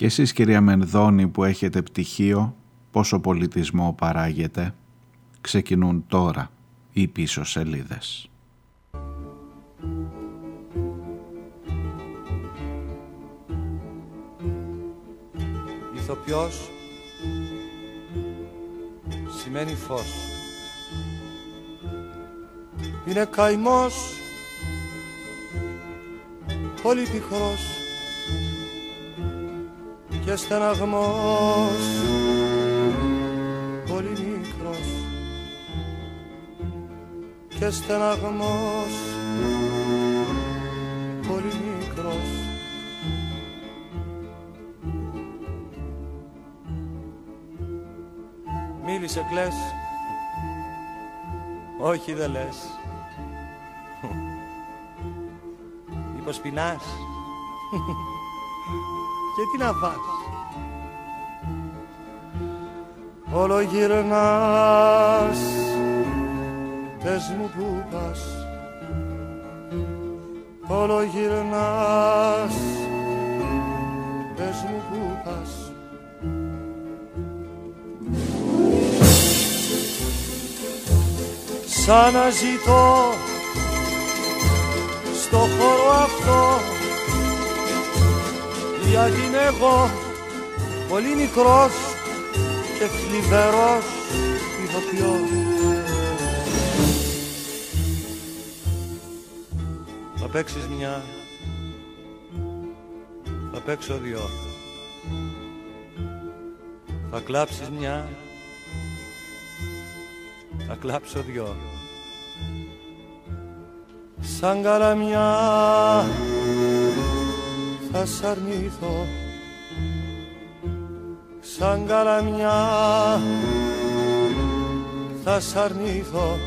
Και εσείς κυρία Μενδώνη που έχετε πτυχίο, πόσο πολιτισμό παράγεται, ξεκινούν τώρα οι πίσω σελίδες. Ηθοποιός σημαίνει φως. Είναι καημός πολύ πικρός και στεναγμός. Πολύ μικρός και στεναγμός. Πολύ μικρός Μίλησε κλαις. Όχι δεν λες. Μήπως πεινάς; Και τι να φας Όλο γυρνάς Πες μου που πας. Όλο γυρνάς Πες μου που πας. Σαν να ζητώ στο χώρο αυτό γιατί είμαι εγώ πολύ μικρός και θλιβερός ηθοποιός. Θα παίξεις μια, θα παίξω δυο. Θα κλάψεις μια, θα κλάψω δυο. Σαν καλαμιά θα σ' αρνηθώ. Σαν καλαμιά θα σ' αρνηθώ.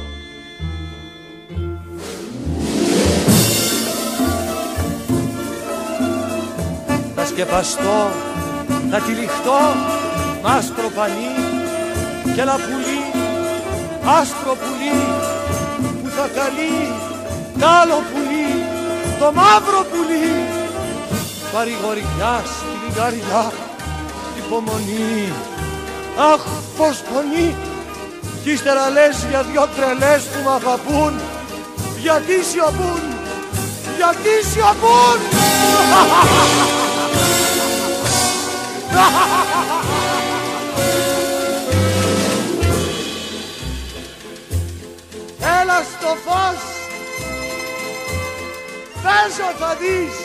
Θα σκεπαστώ, θα τυλιχτώ μ' άσπρο πανί και ένα πουλί, άσπρο πουλί που θα καλεί τ' άλλο πουλί, το μαύρο πουλί παρηγοριά στη λιγαριά υπομονή. Αχ πως πονεί κι ύστερα λες για δυο τρελές που μ' αγαπούν. Γιατί σιωπούν. Γιατί σιωπούν. Έλα στο φως. Παίζω θα δεις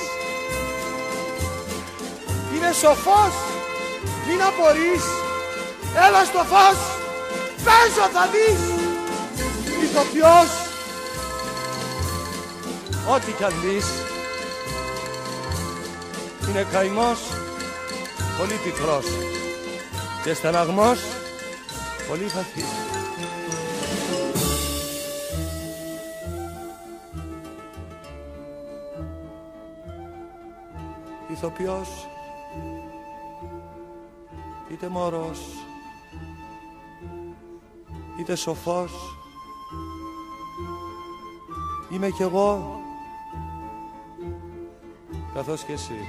Είναι σοφός Μην απορείς. Έλα στο φως Παίζω θα δεις. Ηθοποιός. Ό,τι κι αν δεις. Είναι καημός Πολύ πικρός. Και στεναγμός Πολύ βαθύς. Ηθοποιός είτε μωρός είτε σοφός. Είμαι κι εγώ καθώς και εσύ.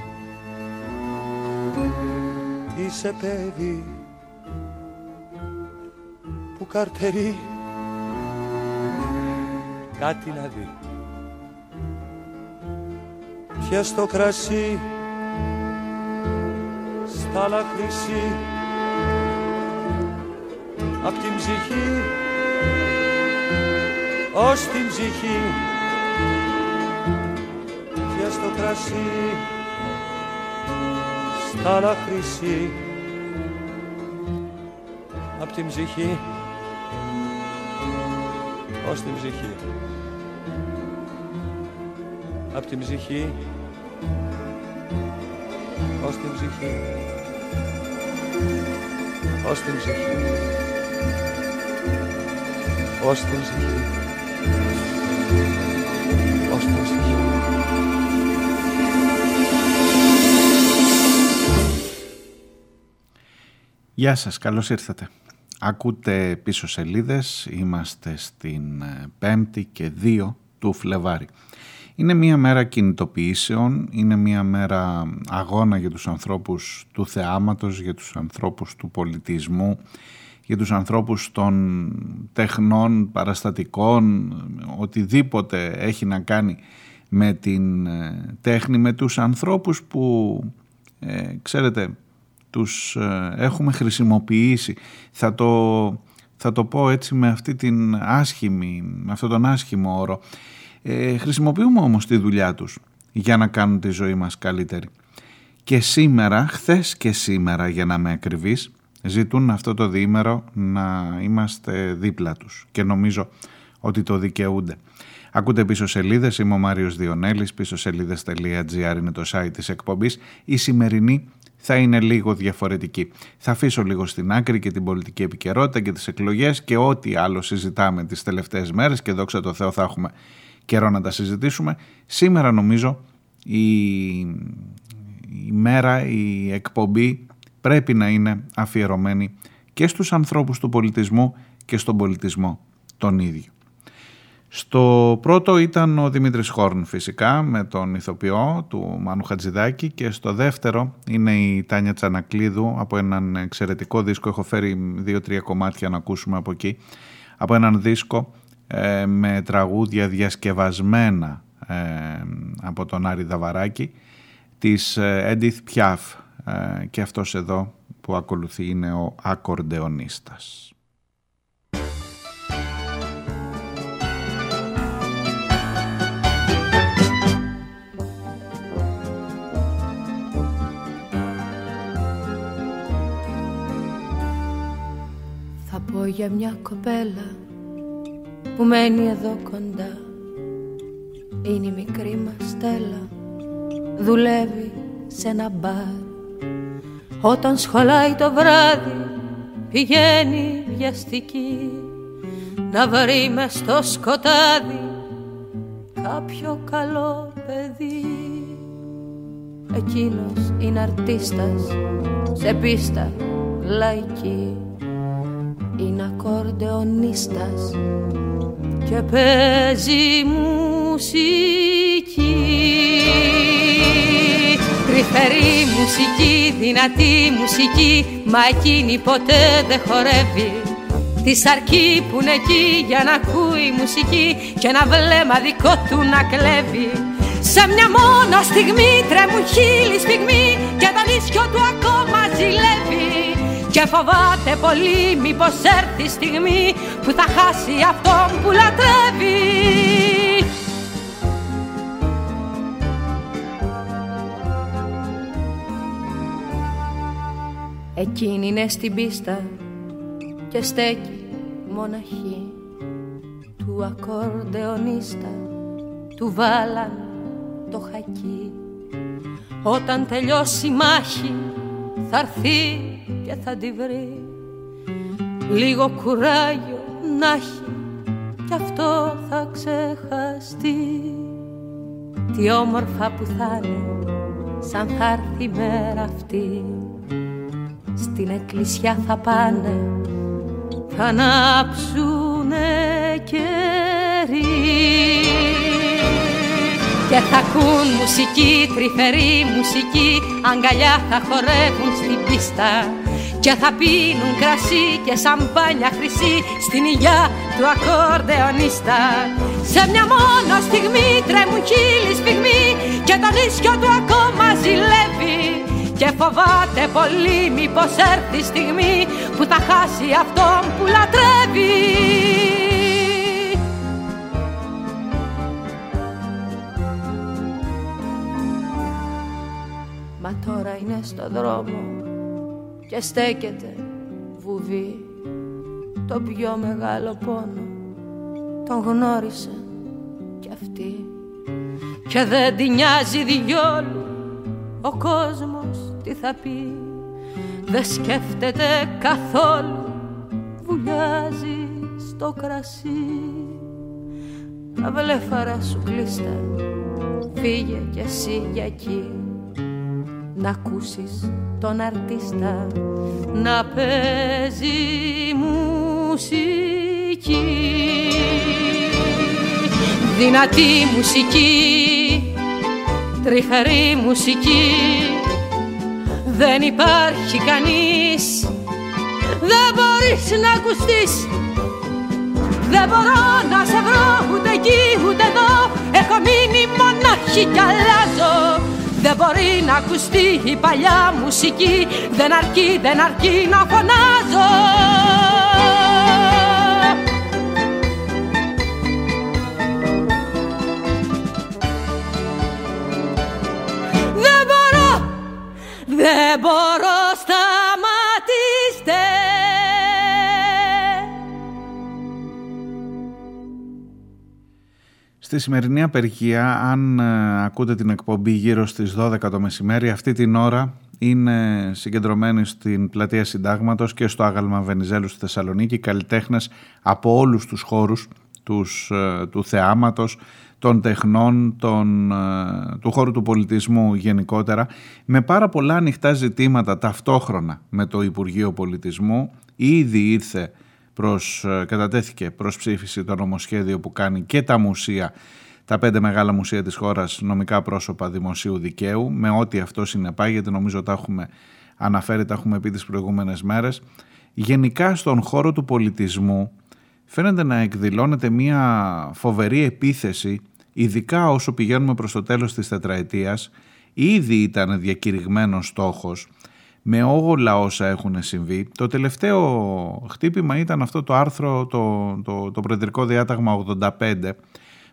Είσαι παιδί που καρτερεί. Κάτι να δει. Πιες το κρασί στάλα χρυσή απ' την ψυχή. Ως την ψυχή. Και στο κρασί στάλα χρυσή απ' την ψυχή. Ως την ψυχή. Απ' την ψυχή. Ως την ψυχή. Ως την ψυχή ως την ψυχή ως την ψυχή Γεια σας, καλώς ήρθατε. Ακούτε πίσω σελίδες, είμαστε στην 5η και 2 του Φλεβάρι. Είναι μια μέρα κινητοποιήσεων, είναι μια μέρα αγώνα για τους ανθρώπους του θεάματος, για τους ανθρώπους του πολιτισμού, για τους ανθρώπους των τεχνών, παραστατικών, οτιδήποτε έχει να κάνει με την ε, τέχνη, με τους ανθρώπους που, ε, ξέρετε, τους ε, έχουμε χρησιμοποιήσει. Θα το, θα το πω έτσι με αυτή την άσχημη, με αυτόν τον άσχημο όρο. Ε, χρησιμοποιούμε όμως τη δουλειά τους για να κάνουν τη ζωή μας καλύτερη. Και σήμερα, χθες και σήμερα για να με ακριβείς, ζητούν αυτό το διήμερο να είμαστε δίπλα τους και νομίζω ότι το δικαιούνται. Ακούτε πίσω σελίδες, είμαι ο Μάριος Διονέλης, πίσω σελίδες.gr είναι το site της εκπομπής. Η σημερινή θα είναι λίγο διαφορετική. Θα αφήσω λίγο στην άκρη και την πολιτική επικαιρότητα και τις εκλογές και ό,τι άλλο συζητάμε τις τελευταίες μέρες και δόξα τω Θεώ θα έχουμε καιρό να τα συζητήσουμε. Σήμερα νομίζω η, η μέρα, η εκπομπή πρέπει να είναι αφιερωμένη και στους ανθρώπους του πολιτισμού και στον πολιτισμό τον ίδιο. Στο πρώτο ήταν ο Δημήτρης Χόρν φυσικά με τον ηθοποιό του Μάνου Χατζηδάκη και στο δεύτερο είναι η Τάνια Τσανακλίδου από έναν εξαιρετικό δίσκο, έχω φέρει δύο-τρία κομμάτια να ακούσουμε από εκεί, από έναν δίσκο ε, με τραγούδια διασκευασμένα ε, από τον Άρη Δαβαράκη της ε, Edith Piaf και αυτός εδώ που ακολουθεί είναι ο ακορντεονίστας. Θα πω για μια κοπέλα που μένει εδώ κοντά. Είναι η μικρή μας Στέλλα. Δουλεύει σε ένα μπαρ Όταν σχολάει το βράδυ Πηγαίνει βιαστική Να βρει μες στο σκοτάδι Κάποιο καλό παιδί. Εκείνος είναι αρτίστας Σε πίστα λαϊκή είναι ακορντεονίστας και παίζει μουσική Τρυφερή μουσική, δυνατή μουσική μα εκείνη ποτέ δεν χορεύει. Τη αρκεί που είναι εκεί για να ακούει μουσική και ένα βλέμμα δικό του να κλέβει. Σε μια μόνο στιγμή τρέμουν χίλιοι σφιγμοί και τα νησιό του ακόμα ζηλεύει. Και φοβάται πολύ μήπως έρθει η στιγμή που θα χάσει αυτόν που λατρεύει Εκείνη είναι στην πίστα και στέκει μοναχή. Του ακορντεονίστα του βάλαν το χακί. Όταν τελειώσει η μάχη θα έρθει και θα τη βρει. Λίγο κουράγιο να έχει κι αυτό θα ξεχαστεί. Τι όμορφα που θα είναι σαν θα έρθει η μέρα αυτή Στην εκκλησιά θα πάνε. Θα ανάψουνε κερί και θα ακούν μουσική, τρυφερή μουσική. Αγκαλιά θα χορεύουν στην πίστα. Και θα πίνουν κρασί και σαμπάνια χρυσή. Στην υγειά του ακορδεονίστα Σε μια μόνο στιγμή τρέμουν χίλιοι σφιγμοί. Και το νησιό του ακόμα ζηλεύει και φοβάται πολύ μήπως έρθει η στιγμή που θα χάσει αυτόν που λατρεύει. Μα τώρα είναι στο δρόμο και στέκεται βουβή. Το πιο μεγάλο πόνο τον γνώρισε κι αυτή. Και δεν τη νοιάζει διόλου ο κόσμος τι θα πει. Δεν σκέφτεται καθόλου βουλιάζει στο κρασί. Τα βλέφαρα σου κλείστα φύγε κι εσύ για εκεί. Να ακούσεις τον αρτίστα να παίζει μουσική. Δυνατή μουσική, τριχαρή μουσική δεν υπάρχει κανείς. Δεν μπορείς να ακουστείς. Δεν μπορώ να σε βρω ούτε εκεί ούτε εδώ. Έχω μείνει μονάχη κι αλλάζω. Δεν μπορεί να ακουστεί η παλιά μουσική. Δεν αρκεί, δεν αρκεί να φωνάζω Δεν μπορώ σταματήστε. Στη σημερινή απεργία, αν ε, ακούτε την εκπομπή γύρω στις 12 το μεσημέρι, αυτή την ώρα είναι συγκεντρωμένοι στην πλατεία Συντάγματος και στο άγαλμα Βενιζέλου στη Θεσσαλονίκη καλλιτέχνες από όλους τους χώρους τους, ε, του θεάματος, των τεχνών, των, ε, του χώρου του πολιτισμού γενικότερα, με πάρα πολλά ανοιχτά ζητήματα ταυτόχρονα με το Υπουργείο Πολιτισμού. Ήδη ήρθε προς, ε, κατατέθηκε προς ψήφιση το νομοσχέδιο που κάνει και τα μουσεία, τα πέντε μεγάλα μουσεία της χώρας, νομικά πρόσωπα δημοσίου δικαίου, με ό,τι αυτό συνεπάγεται, νομίζω τα έχουμε αναφέρει, τα έχουμε πει τις προηγούμενες μέρες. Γενικά στον χώρο του πολιτισμού φαίνεται να εκδηλώνεται μια φοβερή επίθεση ειδικά όσο πηγαίνουμε προς το τέλος της τετραετίας, ήδη ήταν διακηρυγμένος στόχος με όλα όσα έχουν συμβεί. Το τελευταίο χτύπημα ήταν αυτό το άρθρο, το, το, το Προεδρικό Διάταγμα 85,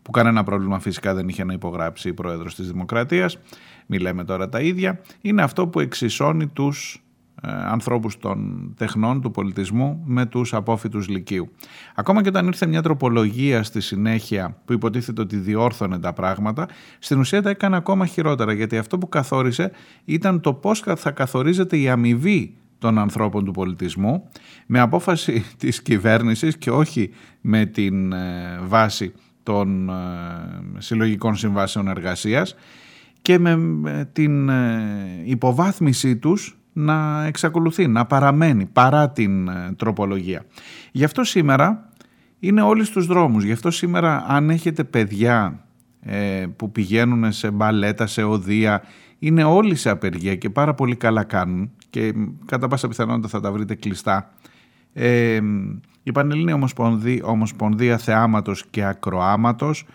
που κανένα πρόβλημα φυσικά δεν είχε να υπογράψει η Πρόεδρος της Δημοκρατίας, μιλάμε τώρα τα ίδια, είναι αυτό που εξισώνει τους ε, ανθρώπους των τεχνών, του πολιτισμού με τους απόφοιτους λυκείου. Ακόμα και όταν ήρθε μια τροπολογία στη συνέχεια που υποτίθεται ότι διόρθωνε τα πράγματα, στην ουσία τα έκανε ακόμα χειρότερα γιατί αυτό που καθόρισε ήταν το πώς θα καθορίζεται η αμοιβή των ανθρώπων του πολιτισμού με απόφαση της κυβέρνησης και όχι με την ε, βάση των ε, συλλογικών συμβάσεων εργασίας και με την υποβάθμιση τους να εξακολουθεί, να παραμένει παρά την ε, τροπολογία. Γι' αυτό σήμερα είναι όλοι στους δρόμους. Γι' αυτό σήμερα αν έχετε παιδιά ε, που πηγαίνουν σε μπαλέτα, σε οδεία, είναι όλοι σε απεργία και πάρα πολύ καλά κάνουν και κατά πάσα πιθανότητα θα τα βρείτε κλειστά. Ε, η Πανελλήνια Ομοσπονδία, Ομοσπονδία Θεάματος και Ακροάματος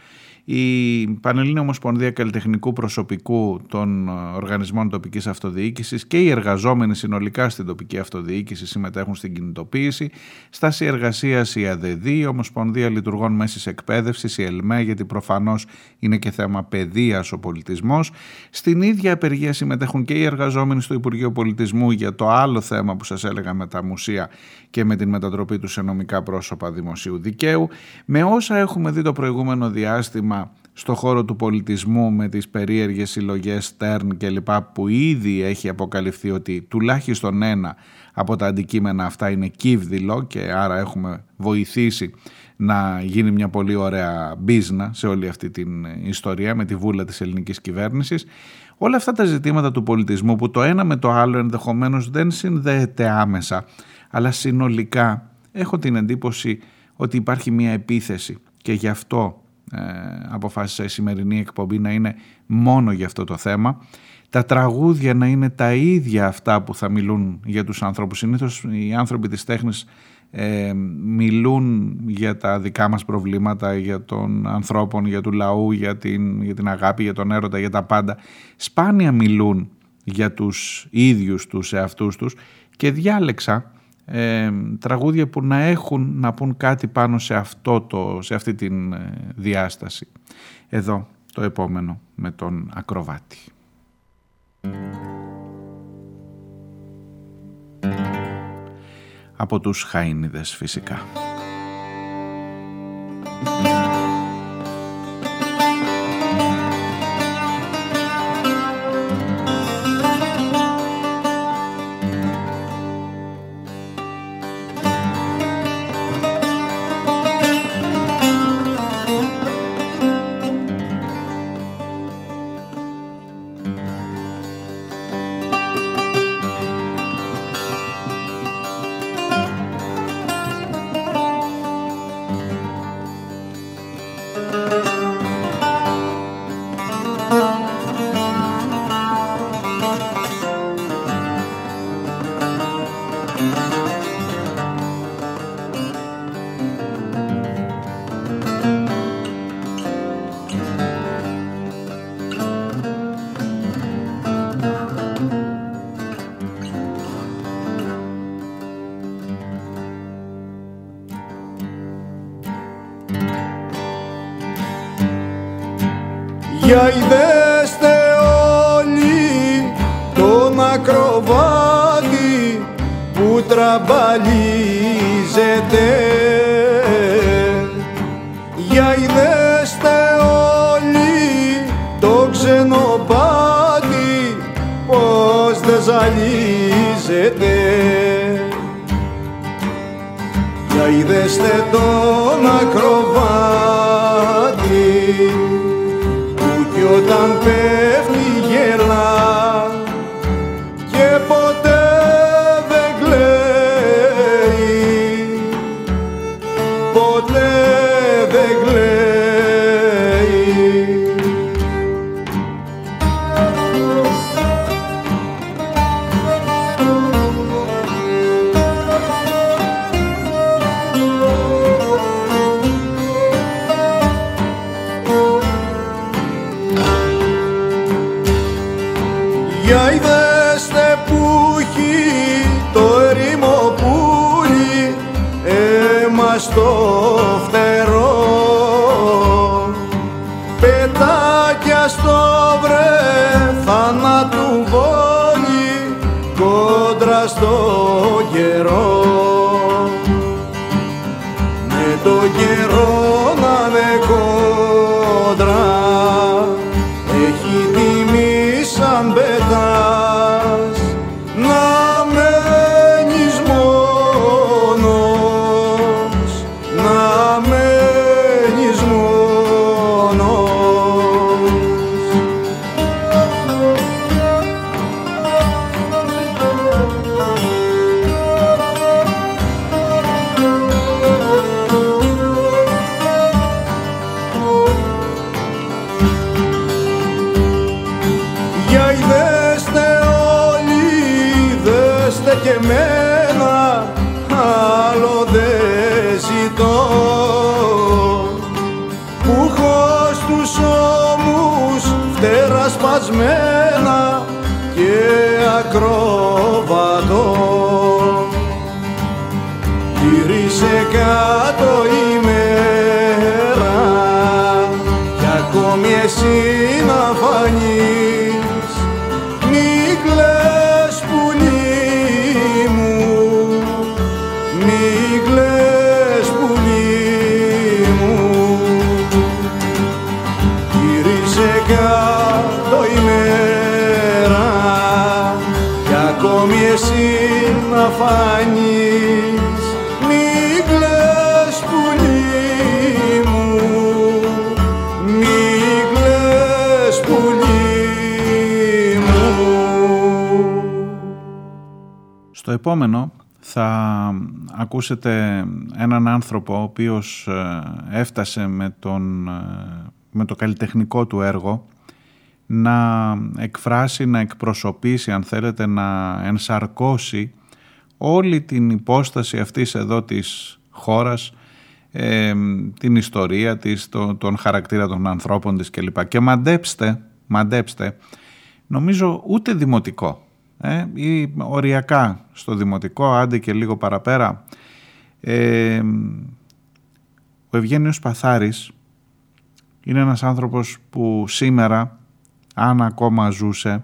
η Πανελλήνια Ομοσπονδία Καλλιτεχνικού Προσωπικού των ε, Οργανισμών Τοπικής Αυτοδιοίκησης και οι εργαζόμενοι συνολικά στην τοπική αυτοδιοίκηση συμμετέχουν στην κινητοποίηση. Στάση εργασία η ΑΔΔ, η Ομοσπονδία Λειτουργών Μέσης Εκπαίδευσης, η ΕΛΜΕ, γιατί προφανώς είναι και θέμα παιδείας ο πολιτισμός. Στην ίδια απεργία συμμετέχουν και οι εργαζόμενοι στο Υπουργείο Πολιτισμού για το άλλο θέμα που σας έλεγα με τα μουσεία και με την μετατροπή τους σε νομικά πρόσωπα δημοσίου δικαίου. Με όσα έχουμε δει το προηγούμενο διάστημα στο χώρο του πολιτισμού με τις περίεργες συλλογές Stern και λοιπά που ήδη έχει αποκαλυφθεί ότι τουλάχιστον ένα από τα αντικείμενα αυτά είναι κύβδηλο και άρα έχουμε βοηθήσει να γίνει μια πολύ ωραία μπίζνα σε όλη αυτή την ιστορία με τη βούλα της ελληνικής κυβέρνησης. Όλα αυτά τα ζητήματα του πολιτισμού που το ένα με το άλλο ενδεχομένως δεν συνδέεται άμεσα αλλά συνολικά έχω την εντύπωση ότι υπάρχει μια επίθεση και γι' αυτό ε, αποφάσισα η σημερινή εκπομπή να είναι μόνο για αυτό το θέμα. Τα τραγούδια να είναι τα ίδια αυτά που θα μιλούν για τους ανθρώπους. Συνήθως οι άνθρωποι της τέχνης ε, μιλούν για τα δικά μας προβλήματα, για των ανθρώπων, για του λαού, για την, για την αγάπη, για τον έρωτα, για τα πάντα. Σπάνια μιλούν για τους ίδιους τους εαυτούς τους και διάλεξα ε, τραγούδια που να έχουν να πούν κάτι πάνω σε, αυτό το, σε αυτή την ε, διάσταση. Εδώ το επόμενο με τον Ακροβάτη. Από τους Χαΐνιδες φυσικά. Που τραμπαλίζεται ζαλίζεται. Για είδεστε τον ακροβάτη επόμενο θα ακούσετε έναν άνθρωπο ο οποίος ε, έφτασε με, τον, ε, με το καλλιτεχνικό του έργο να εκφράσει, να εκπροσωπήσει, αν θέλετε, να ενσαρκώσει όλη την υπόσταση αυτής εδώ της χώρας, ε, την ιστορία της, το, τον χαρακτήρα των ανθρώπων της κλπ. Και μαντέψτε, μαντέψτε, νομίζω ούτε δημοτικό ε, ή οριακά στο δημοτικό, άντε και λίγο παραπέρα. Ε, ο Ευγένιος Παθάρης είναι ένας άνθρωπος που σήμερα, αν ακόμα ζούσε,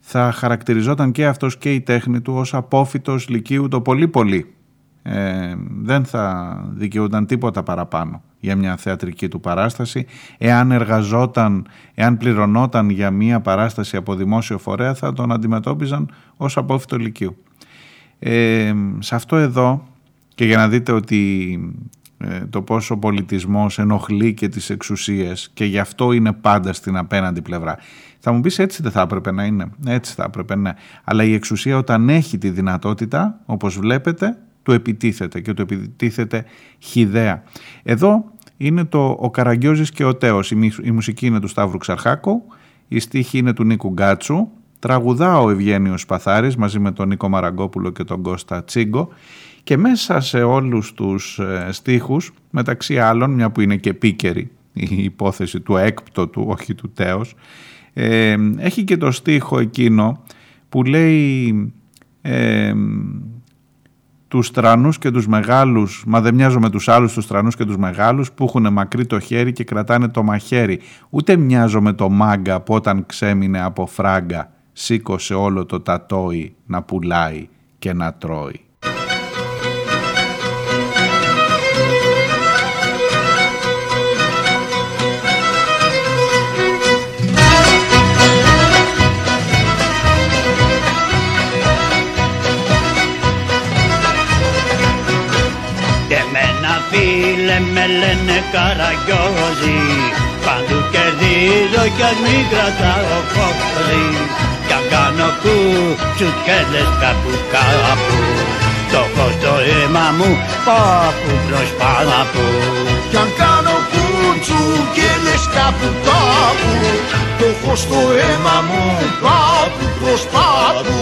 θα χαρακτηριζόταν και αυτός και η τέχνη του ως απόφυτος λυκείου το πολύ πολύ. Ε, δεν θα δικαιούταν τίποτα παραπάνω για μια θεατρική του παράσταση. Εάν εργαζόταν, εάν πληρωνόταν για μια παράσταση από δημόσιο φορέα θα τον αντιμετώπιζαν ως απόφυτο λυκείου. Ε, σε αυτό εδώ και για να δείτε ότι ε, το πόσο ο πολιτισμός ενοχλεί και τις εξουσίες και γι' αυτό είναι πάντα στην απέναντι πλευρά. Θα μου πεις έτσι δεν θα έπρεπε να είναι, έτσι θα έπρεπε να Αλλά η εξουσία όταν έχει τη δυνατότητα, όπως βλέπετε, του επιτίθεται και του επιτίθεται χιδέα. Εδώ είναι το «Ο Καραγκιόζης και ο Τέος». Η, μουσική είναι του Σταύρου Ξαρχάκου, η στίχη είναι του Νίκου Γκάτσου, τραγουδά ο Ευγένιος Παθάρης μαζί με τον Νίκο Μαραγκόπουλο και τον Κώστα Τσίγκο και μέσα σε όλους τους ε, στίχους, μεταξύ άλλων, μια που είναι και επίκαιρη η υπόθεση του έκπτωτου, όχι του τέος, ε, έχει και το στίχο εκείνο που λέει... Ε, τους τρανούς και τους μεγάλους, μα δεν μοιάζω με τους άλλους τους τρανούς και τους μεγάλους που έχουν μακρύ το χέρι και κρατάνε το μαχαίρι. Ούτε μοιάζω με το μάγκα που όταν ξέμεινε από φράγκα σήκωσε όλο το τατόι να πουλάει και να τρώει. Λένε καραγκιόζι Παντού κερδίζω κι ας μην κρατάω φόβι Κι αν κάνω κουτσουκέλες κάπου κάπου. Το έχω στο αίμα μου πάπου προς πάπου Κι αν κάνω κουτσουκέλες κάπου κάπου. Το έχω στο αίμα μου πάπου προς πάπου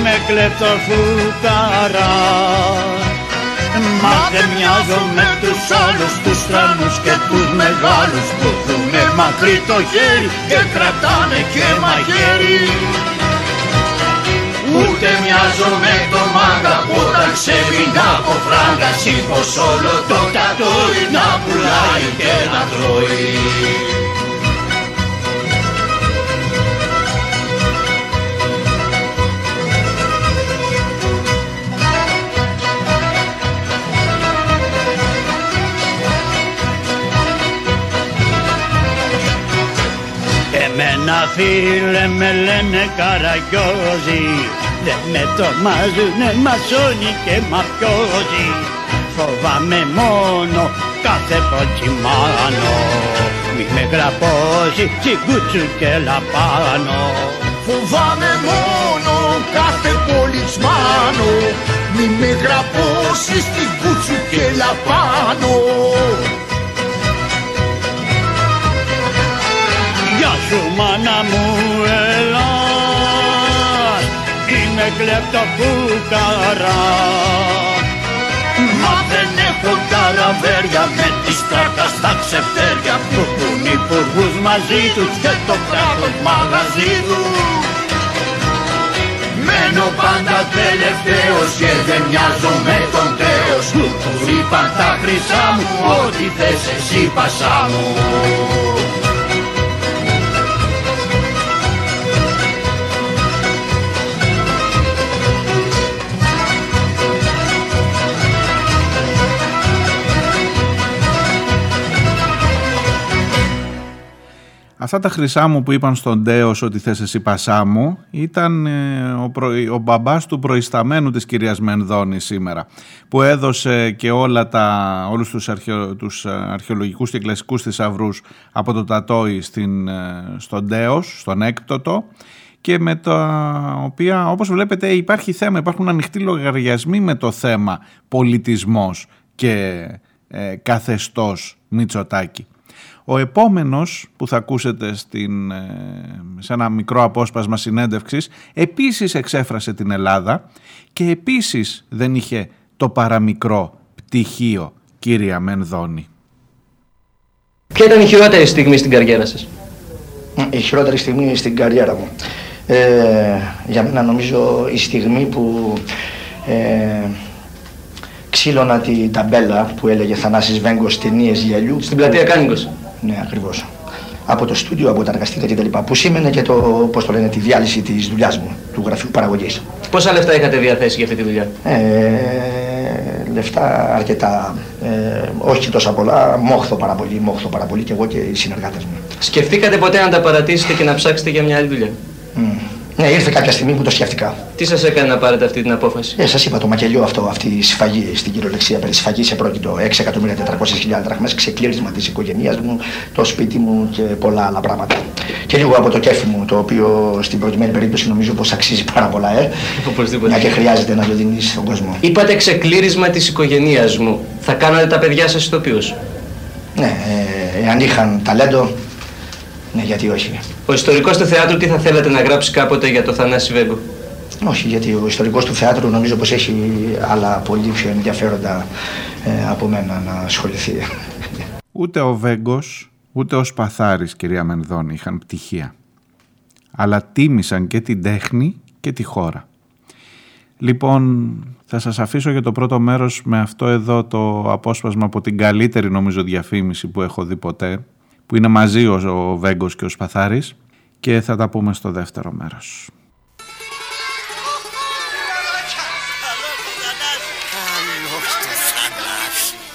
Είμαι κλεπτοφούκαρας Μα δεν μοιάζω με τους άλλους τους τρανούς και τους μεγάλους Που έχουνε μακρύ το χέρι και κρατάνε και μαχαίρι. Ούτε μοιάζω με το μάγκα που όταν ξεμεινά από φράγκα Σήκως όλο το τατόι να πουλάει και να τρώει Εμένα φίλε με λένε καραγκιόζι Δεν με τρομάζουνε μασόνι και μαφιόζι Φοβάμαι μόνο κάθε ποτσιμάνο Μη με γραπώσει τσιγκούτσου και λαπάνω. Φοβάμαι μόνο κάθε πολισμάνο Μη με γραπώσεις στην κούτσου και λαπάνω Είμαι κλεπτοφούκαρα Μα δεν έχω καραβέρια με τη στράκα στα ξεφτέρια. Που έχουν υπουργούς μαζί τους και το κράτος μαγαζί τους. Μένω πάντα τελευταίος και δεν μοιάζω με τον τέος. Που είπαν τα χρυσά μου ό,τι θες εσύ πασά μου Αυτά τα χρυσά μου που είπαν στον Τέος ότι θες εσύ πασά μου ήταν ε, ο, προ, ο μπαμπάς του προϊσταμένου της κυρίας Μενδώνη σήμερα που έδωσε και όλα τα, όλους τους, αρχαιο, τους αρχαιολογικούς και κλασικούς θησαυρούς από το Τατόι στην, στον Τέος, στον έκτοτο και με τα οποία όπως βλέπετε υπάρχει θέμα, υπάρχουν ανοιχτοί λογαριασμοί με το θέμα πολιτισμός και ε, καθεστώς Μητσοτάκη. Ο επόμενος που θα ακούσετε στην, σε ένα μικρό απόσπασμα συνέντευξης επίσης εξέφρασε την Ελλάδα και επίσης δεν είχε το παραμικρό πτυχίο κύρια Μενδώνη. Ποια ήταν η χειρότερη στιγμή στην καριέρα σας; Η χειρότερη στιγμή στην καριέρα μου. Ε, για μένα νομίζω η στιγμή που ε, ξύλωνα την ταμπέλα που έλεγε Θανάσης Βέγκος ταινίες γέλιου. Στην πλατεία Κάνικος. Ναι, ακριβώς. Από το στούντιο, από τα εργαστήρια κτλ. Που σήμαινε και το, πώς το λένε, τη διάλυση της δουλειάς μου, του γραφείου παραγωγής. Πόσα λεφτά είχατε διαθέσει για αυτή τη δουλειά, ε, Λεφτά αρκετά. Ε, όχι τόσα πολλά. Μόχθο πάρα πολύ, μόχθο πάρα πολύ και εγώ και οι συνεργάτες μου. Σκεφτήκατε ποτέ να τα παρατήσετε και να ψάξετε για μια άλλη δουλειά; Mm. Ναι, ήρθε κάποια στιγμή που το σκέφτηκα. Τι σας έκανε να πάρετε αυτή την απόφαση; Ε, σας είπα το μακελιό αυτό, αυτή η σφαγή στην κυριολεξία. Περί σφαγής σε πρόκειτο 6.400.000 δραχμές, ξεκλήρισμα της οικογένειάς μου, το σπίτι μου και πολλά άλλα πράγματα. Και λίγο από το κέφι μου, το οποίο στην προκειμένη περίπτωση νομίζω πως αξίζει πάρα πολλά, ε. Οπωσδήποτε. Μια και χρειάζεται να το δίνει στον κόσμο. Είπατε ξεκλήρισμα της οικογένειάς μου. Θα κάνατε τα παιδιά σας ηθοποιούς; Ναι, ε, εάν είχαν ταλέντο, ναι, γιατί όχι. Ο ιστορικός του θεάτρου τι θα θέλατε να γράψει κάποτε για το Θανάση Βέγκο; Όχι, γιατί ο ιστορικός του θεάτρου νομίζω πως έχει άλλα πολύ πιο ενδιαφέροντα ε, από μένα να ασχοληθεί. Ούτε ο Βέγκος, ούτε ο Σπαθάρης κυρία Μενδώνη είχαν πτυχία αλλά τίμησαν και την τέχνη και τη χώρα. Λοιπόν, θα σας αφήσω για το πρώτο μέρος με αυτό εδώ το απόσπασμα από την καλύτερη νομίζω διαφήμιση που έχω δει ποτέ, που είναι μαζί ο Βέγκος και ο Σπαθάρης και θα τα πούμε στο δεύτερο μέρος.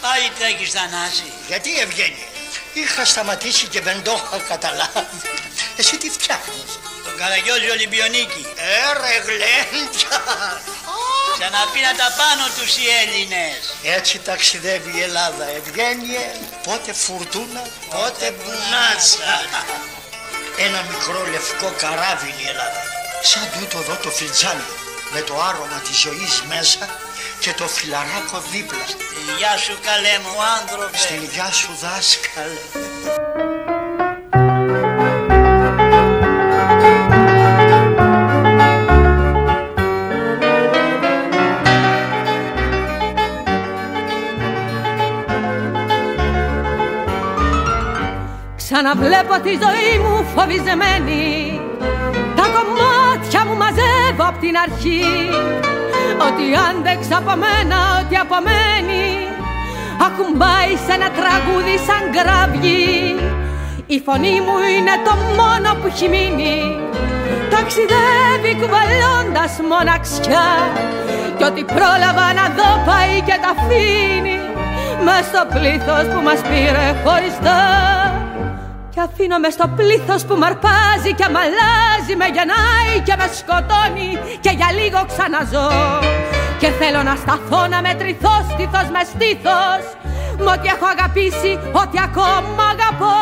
Πάλι τρέχεις Θανάση. Γιατί Ευγένη, είχα σταματήσει και δεν το είχα καταλάβει. Εσύ τι φτιάχνεις; Τον Καραγιώζη Ολυμπιονίκη. Ε, ρε γλέντια. Ξαναπήνα τα πάνω τους οι Έλληνες. Έτσι ταξιδεύει η Ελλάδα. Ευγένειε, πότε φουρτούνα, πότε μπουνάτσα. Ένα μικρό λευκό καράβι η Ελλάδα. Σαν τούτο εδώ το φλιτζάνι. Με το άρωμα της ζωής μέσα και το φιλαράκο δίπλα. Γεια σου καλέ μου άνθρωπε. Στην γεια σου δάσκαλε. Ξαναβλέπω τη ζωή μου φοβισμένη Τα κομμάτια μου μαζεύω απ' την αρχή. Ότι άντεξα από μένα, ότι απομένει. Ακουμπάει σε ένα τραγούδι σαν γραβγή Η φωνή μου είναι το μόνο που έχει μείνει. Ταξιδεύει κουβαλώντας μοναξιά. Κι ό,τι πρόλαβα να δω πάει και τα αφήνει. Μες στο πλήθος που μας πήρε χωριστά κι αφήνω μες στο πλήθος που μ' αρπάζει και μ' αλλάζει Με γεννάει και με σκοτώνει και για λίγο ξαναζώ. Και θέλω να σταθώ να μετρηθώ στήθος με στήθος Μ' ό,τι έχω αγαπήσει, ό,τι ακόμα αγαπώ.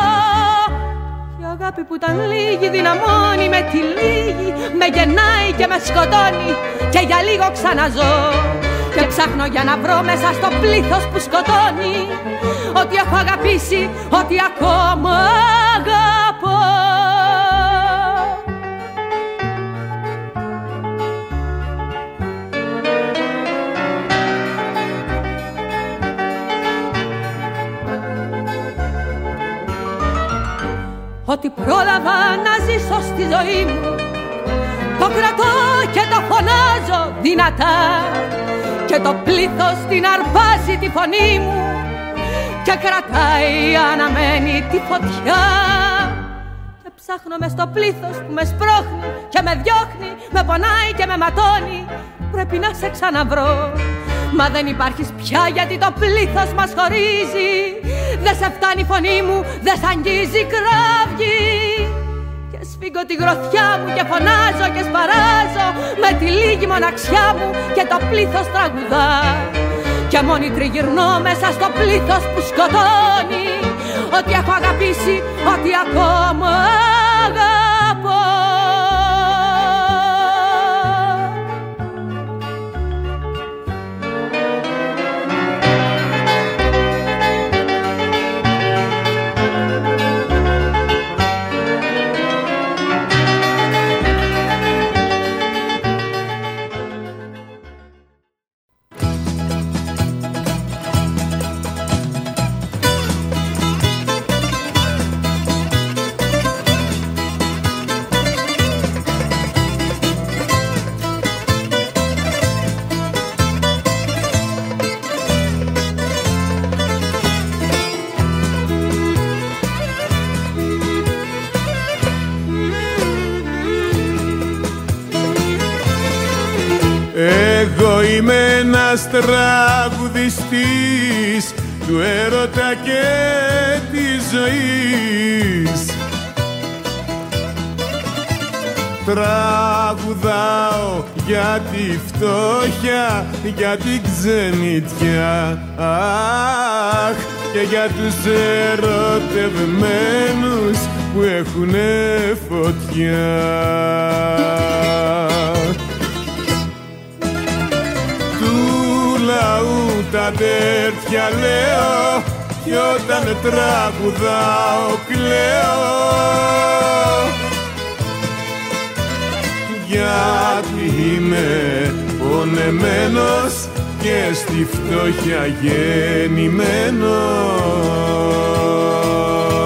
Η αγάπη που ήταν λίγη δυναμώνει με τη λίγη Με γεννάει και με σκοτώνει και για λίγο ξαναζώ και ψάχνω για να βρω μέσα στο πλήθος που σκοτώνει. Ότι έχω αγαπήσει, ότι ακόμα αγαπώ. Ότι πρόλαβα να ζήσω στη ζωή μου Το κρατώ και το φωνάζω δυνατά. Και το πλήθος την αρπάζει τη φωνή μου. Και κρατάει αναμένη τη φωτιά. Και ψάχνω μες στο πλήθος που με σπρώχνει και με διώχνει, με πονάει και με ματώνει. Πρέπει να σε ξαναβρω. Μα δεν υπάρχεις πια γιατί το πλήθος μας χωρίζει. Δεν σε φτάνει η φωνή μου, δεν σ' αγγίζει κραυγή Σφίγγω τη γροθιά μου και φωνάζω και σπαράζω Με τη λίγη μοναξιά μου και το πλήθος τραγουδά. Και μόνη τριγυρνώ μέσα στο πλήθος που σκοτώνει. Ότι έχω αγαπήσει, ότι ακόμα ένας τραγουδιστής του έρωτα και της ζωής. Τραγουδάω για τη φτώχεια, για την ξενιτιά Αχ, και για τους ερωτευμένους που έχουνε φωτιά τα τέτοια λέω κι όταν τραγουδάω κλαίω. Γιατί είμαι πονεμένος και στη φτώχεια γεννημένος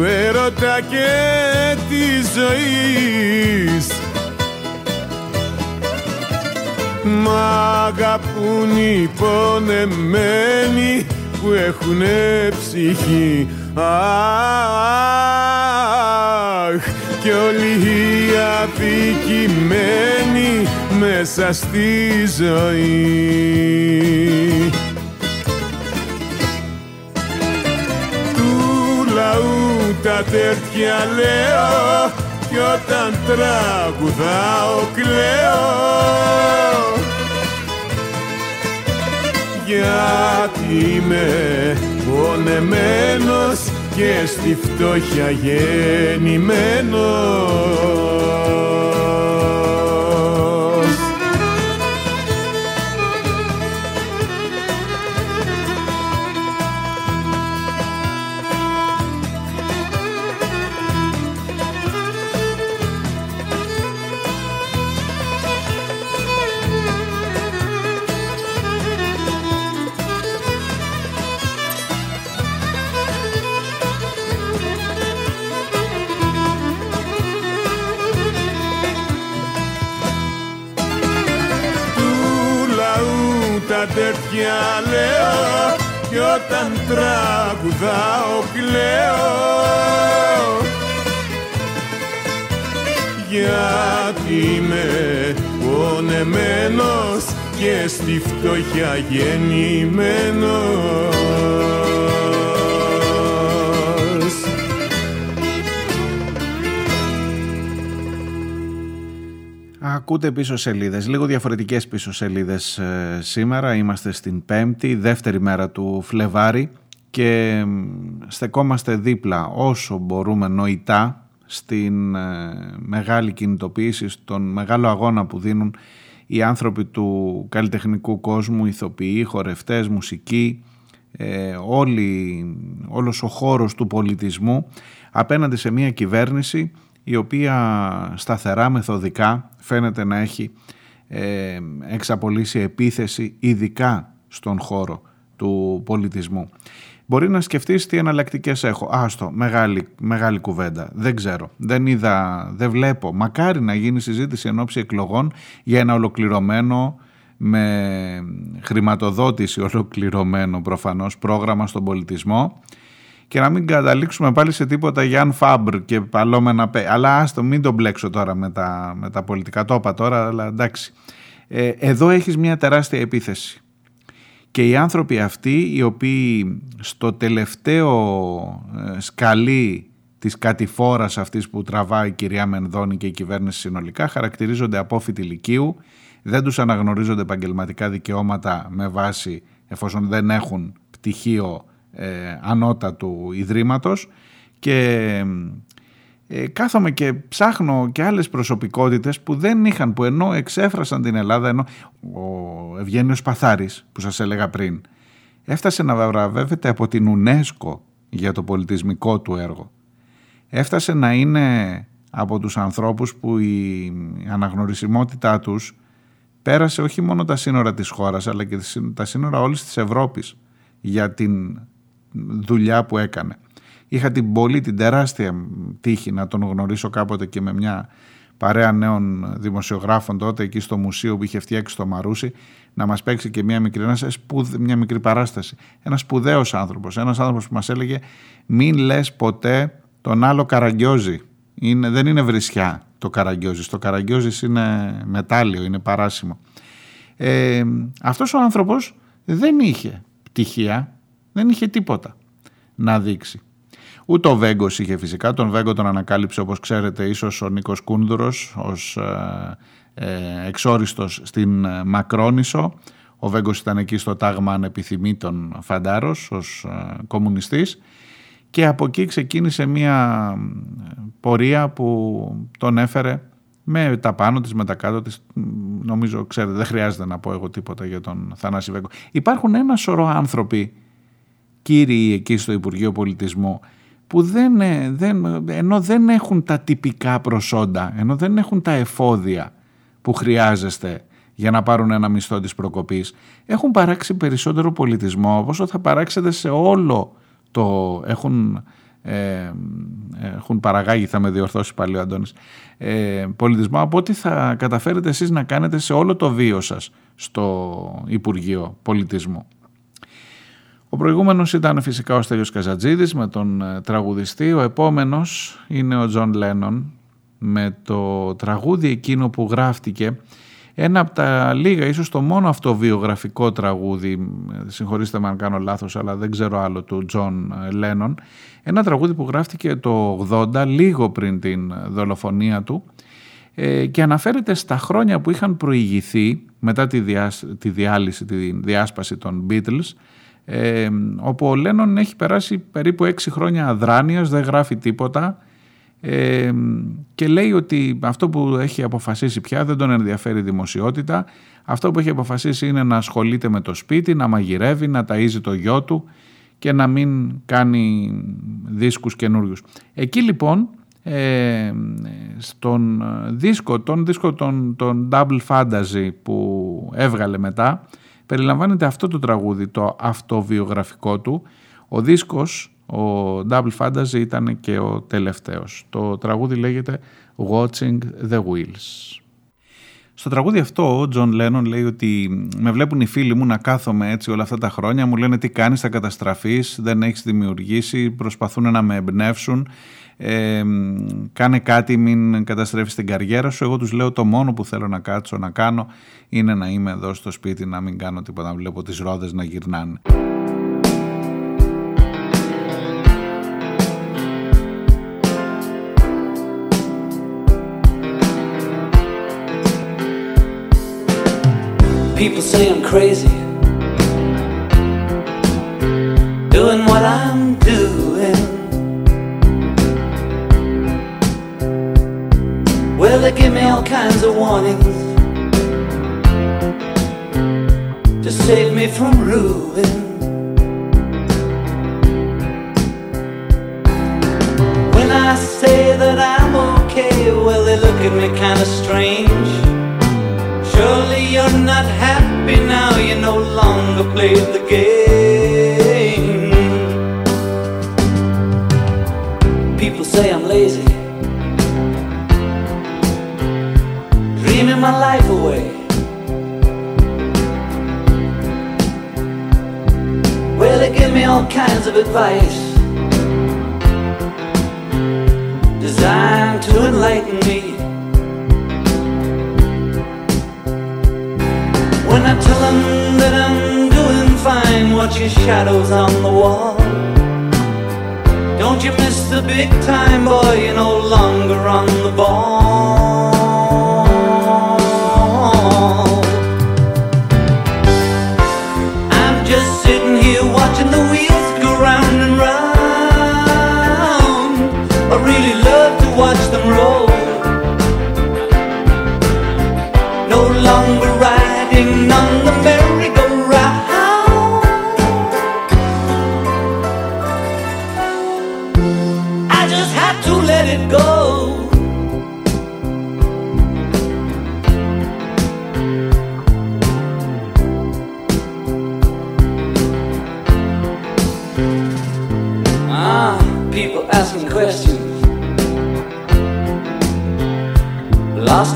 του έρωτα και της ζωής. Μ' αγαπούν οι πονεμένοι που έχουνε ψυχή. Αχ, και όλοι οι αδικημένοι μέσα στη ζωή τέτοια λέω κι όταν τραγουδάω κλαίω. Γιατί είμαι πονεμένος και στη φτώχεια γεννημένος τέτοια λέω κι όταν τραγουδάω κλαίω. Γιατί είμαι πονεμένος και στη φτώχεια γεννημένος Ακούτε πίσω σελίδες, λίγο διαφορετικές πίσω σελίδες ε, σήμερα. Είμαστε στην πέμπτη, δεύτερη μέρα του Φλεβάρη και μ, στεκόμαστε δίπλα όσο μπορούμε νοητά στην ε, μεγάλη κινητοποίηση, στον μεγάλο αγώνα που δίνουν οι άνθρωποι του καλλιτεχνικού κόσμου, ηθοποιοί, χορευτές, μουσικοί, ε, όλη, όλος ο χώρος του πολιτισμού απέναντι σε μια κυβέρνηση η οποία σταθερά μεθοδικά φαίνεται να έχει ε, εξαπολύσει επίθεση ειδικά στον χώρο του πολιτισμού. Μπορεί να σκεφτείς τι εναλλακτικές έχω. Άστο, μεγάλη, μεγάλη κουβέντα. Δεν ξέρω. Δεν είδα, δεν βλέπω. Μακάρι να γίνει συζήτηση εν ώψη εκλογών για ένα ολοκληρωμένο με χρηματοδότηση ολοκληρωμένο προφανώς πρόγραμμα στον πολιτισμό και να μην καταλήξουμε πάλι σε τίποτα Γιάν Φάμπρ και παλόμενα πέ. Αλλά άστο μην τον μπλέξω τώρα με τα, με τα πολιτικά. Το είπα τώρα, αλλά εντάξει. Ε, εδώ έχεις μια τεράστια επίθεση. Και οι άνθρωποι αυτοί οι οποίοι στο τελευταίο ε, σκαλί της κατηφόρας αυτής που τραβάει η κυρία Μενδώνη και η κυβέρνηση συνολικά χαρακτηρίζονται απόφοιτοι λυκείου, δεν τους αναγνωρίζονται επαγγελματικά δικαιώματα με βάση εφόσον δεν έχουν πτυχίο ε, ανώτατου ιδρύματος και ε, κάθομαι και ψάχνω και άλλες προσωπικότητες που δεν είχαν, που ενώ εξέφρασαν την Ελλάδα, ενώ ο Ευγένιος Παθάρης που σας έλεγα πριν, έφτασε να βραβεύεται από την UNESCO για το πολιτισμικό του έργο. Έφτασε να είναι από τους ανθρώπους που η αναγνωρισιμότητά τους πέρασε όχι μόνο τα σύνορα της χώρας αλλά και τα σύνορα όλης της Ευρώπης για την δουλειά που έκανε. Είχα την πολύ, την τεράστια τύχη να τον γνωρίσω κάποτε και με μια παρέα νέων δημοσιογράφων τότε εκεί στο μουσείο που είχε φτιάξει το Μαρούσι να μας παίξει και μια μικρή, μια μικρή παράσταση. Ένας σπουδαίος άνθρωπος, ένας άνθρωπος που μας έλεγε μην λες ποτέ τον άλλο Καραγκιόζη. Είναι, δεν είναι βρισιά το Καραγκιόζης. Το Καραγκιόζης είναι μετάλλιο, είναι παράσιμο. Ε, αυτός ο άνθρωπος δεν είχε πτυχία, δεν είχε τίποτα να δείξει. Ούτε ο Βέγκος είχε φυσικά, τον Βέγκο τον ανακάλυψε όπως ξέρετε ίσως ο Νίκος Κούνδουρος ως ε, ε, εξόριστος στην ε, Μακρόνισο. Ο Βέγκος ήταν εκεί στο τάγμα ανεπιθυμήτων Φαντάρος ως ε, κομμουνιστής και από εκεί ξεκίνησε μια πορεία που τον έφερε με τα πάνω της, με τα κάτω της. Νομίζω, ξέρετε, δεν χρειάζεται να πω εγώ τίποτα για τον Θανάση Βέγκο. Υπάρχουν ένα σωρό άνθρωποι, κύριοι εκεί στο Υπουργείο Πολιτισμού, που δεν, δεν, ενώ δεν έχουν τα τυπικά προσόντα, ενώ δεν έχουν τα εφόδια που χρειάζεστε για να πάρουν ένα μισθό της προκοπής, έχουν παράξει περισσότερο πολιτισμό όπως θα παράξετε σε όλο το έχουν, ε, έχουν παραγάγει, θα με διορθώσει πάλι ο Αντώνης, ε, πολιτισμό από ό,τι θα καταφέρετε εσείς να κάνετε σε όλο το βίο σας στο Υπουργείο Πολιτισμού. Ο προηγούμενος ήταν φυσικά ο Στέλιος Καζαντζίδης με τον ε, τραγουδιστή. Ο επόμενος είναι ο Τζον Λένον με το τραγούδι εκείνο που γράφτηκε ένα από τα λίγα, ίσως το μόνο αυτοβιογραφικό τραγούδι, συγχωρήστε με αν κάνω λάθος, αλλά δεν ξέρω άλλο, του Τζον Λένον, ένα τραγούδι που γράφτηκε το 80, λίγο πριν την δολοφονία του, ε, και αναφέρεται στα χρόνια που είχαν προηγηθεί μετά τη, τη διάλυση, τη διάσπαση των Beatles, ε, όπου ο Λένον έχει περάσει περίπου έξι χρόνια αδράνειας, δεν γράφει τίποτα, ε, και λέει ότι αυτό που έχει αποφασίσει πια δεν τον ενδιαφέρει η δημοσιότητα. Αυτό που έχει αποφασίσει είναι να ασχολείται με το σπίτι, να μαγειρεύει, να ταΐζει το γιο του και να μην κάνει δίσκους καινούριους. Εκεί λοιπόν ε, στον δίσκο, τον δίσκο τον, τον Double Fantasy που έβγαλε μετά περιλαμβάνεται αυτό το τραγούδι, το αυτοβιογραφικό του. Ο δίσκος ο Double Fantasy ήταν και ο τελευταίος. Το τραγούδι λέγεται Watching the Wheels. Στο τραγούδι αυτό ο Τζον Λένον λέει ότι με βλέπουν οι φίλοι μου να κάθομαι έτσι όλα αυτά τα χρόνια, μου λένε τι κάνεις, θα καταστραφείς, δεν έχεις δημιουργήσει, προσπαθούν να με εμπνεύσουν, ε, κάνε κάτι, μην καταστρέφεις την καριέρα σου. Εγώ τους λέω το μόνο που θέλω να κάτσω να κάνω είναι να είμαι εδώ στο σπίτι, να μην κάνω τίποτα, να βλέπω τις ρόδες να γυρνάνε. People say I'm crazy,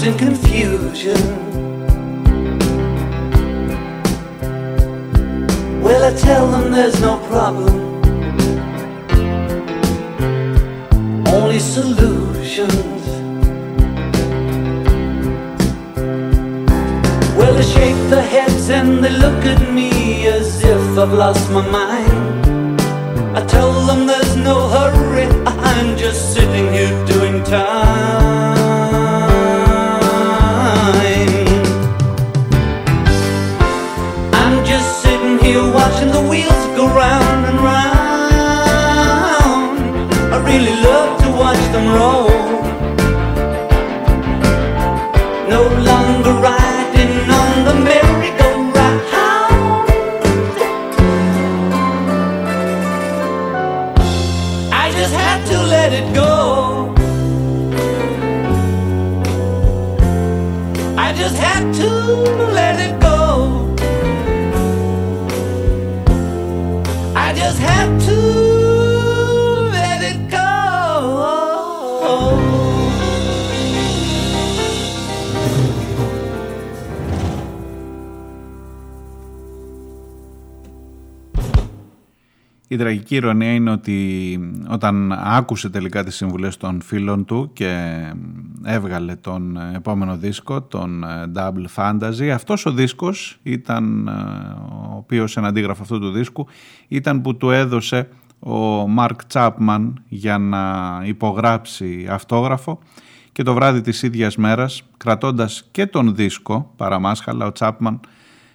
in confusion. Well, I tell them there's no problem, only solutions. Well, they shake their heads and they look at me as if I've lost my mind. Τραγική ηρωνία είναι ότι όταν άκουσε τελικά τις συμβουλές των φίλων του και έβγαλε τον επόμενο δίσκο, τον Double Fantasy, αυτός ο δίσκος ήταν, ο οποίος ένα αντίγραφο αυτού του δίσκου, ήταν που του έδωσε ο Μαρκ Τσάπμαν για να υπογράψει αυτόγραφο και το βράδυ της ίδιας μέρας, κρατώντας και τον δίσκο παραμάσχαλα, ο Τσάπμαν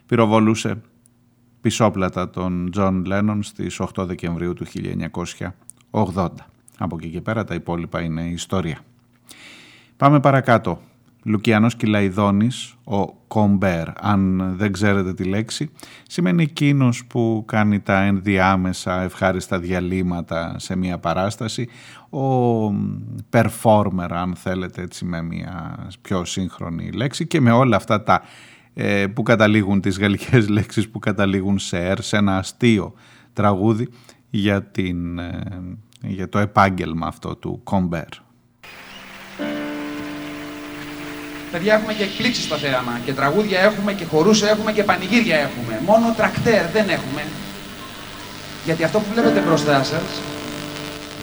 πυροβολούσε πισόπλατα τον Τζον Λένον στις 8 Δεκεμβρίου του 1980. Από εκεί και πέρα τα υπόλοιπα είναι ιστορία. Πάμε παρακάτω. Λουκιανός Κηλαηδόνης, ο κομπέρ, αν δεν ξέρετε τη λέξη, σημαίνει εκείνος που κάνει τα ενδιάμεσα ευχάριστα διαλείμματα σε μια παράσταση, ο performer αν θέλετε έτσι με μια πιο σύγχρονη λέξη και με όλα αυτά τα ε, που καταλήγουν τις γαλλικές λέξεις που καταλήγουν σε «ερ», σε ένα αστείο τραγούδι για, την, ε, για το επάγγελμα αυτό του κομπέρ. Παιδιά έχουμε και εκπλήξεις στο θέαμα και τραγούδια έχουμε και χορούς έχουμε και πανηγύρια έχουμε. Μόνο τρακτέρ δεν έχουμε. Γιατί αυτό που βλέπετε μπροστά σας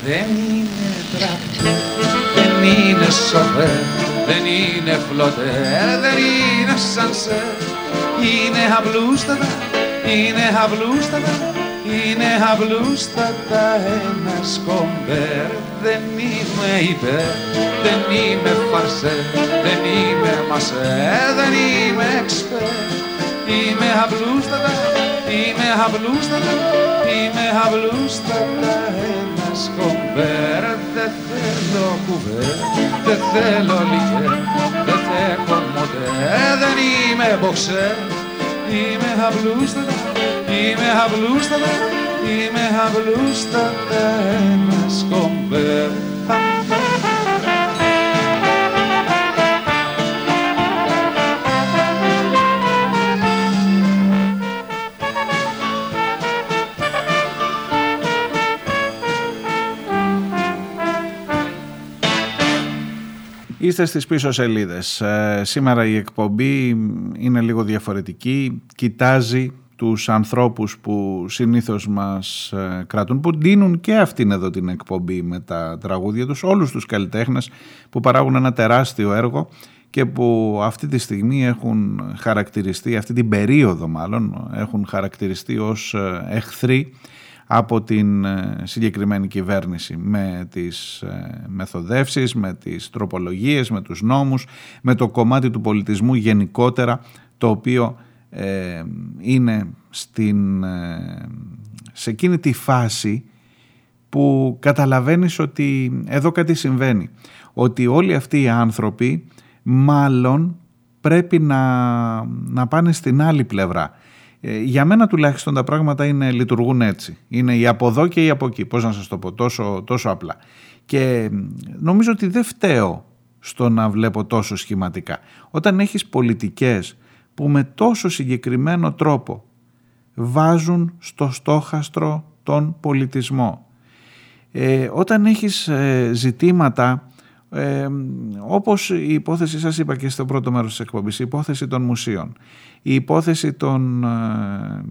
δεν είναι τρακτέρ, δεν είναι σοφέρ, δεν είναι φλωτέρ, δεν είναι σανσέρ. Είναι απλούστατα, είναι απλούστατα, είναι απλούστατα ένας σκομπέρ. Δεν είμαι υπέρ, δεν είμαι φαρσέ, δεν είμαι μασέ, δεν είμαι εξπέρ. Είμαι απλούστατα, είμαι απλούστατα, είμαι απλούστατα ένας σκομπέρ. Δεν θέλω κουβέρ, δεν θέλω λιχέρ, δεν θέλω μοντέρ, δεν είμαι μποξέρ. Είμαι απλούστατα, είμαι απλούστατα, είμαι απλούστατα ένα σκομπέρ. Είστε στις πίσω σελίδες. Ε, σήμερα η εκπομπή είναι λίγο διαφορετική. Κοιτάζει τους ανθρώπους που συνήθως μας ε, κρατούν, που δίνουν και αυτήν εδώ την εκπομπή με τα τραγούδια τους, όλους τους καλλιτέχνες που παράγουν ένα τεράστιο έργο και που αυτή τη στιγμή έχουν χαρακτηριστεί, αυτή την περίοδο μάλλον, έχουν χαρακτηριστεί ως ε, εχθροί από την ε, συγκεκριμένη κυβέρνηση με τις ε, μεθοδεύσεις, με τις τροπολογίες, με τους νόμους, με το κομμάτι του πολιτισμού γενικότερα το οποίο ε, είναι στην, σε εκείνη τη φάση που καταλαβαίνεις ότι εδώ κάτι συμβαίνει. Ότι όλοι αυτοί οι άνθρωποι μάλλον πρέπει να, να πάνε στην άλλη πλευρά. Ε, για μένα τουλάχιστον τα πράγματα είναι, λειτουργούν έτσι. Είναι η από εδώ και η από εκεί. Πώς να σας το πω, τόσο, τόσο απλά. Και νομίζω ότι δεν φταίω στο να βλέπω τόσο σχηματικά. Όταν έχεις πολιτικές που με τόσο συγκεκριμένο τρόπο βάζουν στο στόχαστρο τον πολιτισμό. Ε, όταν έχεις ε, ζητήματα ε, όπως η υπόθεση σας είπα και στο πρώτο μέρος της εκπομπής, η υπόθεση των μουσείων, η υπόθεση των ε,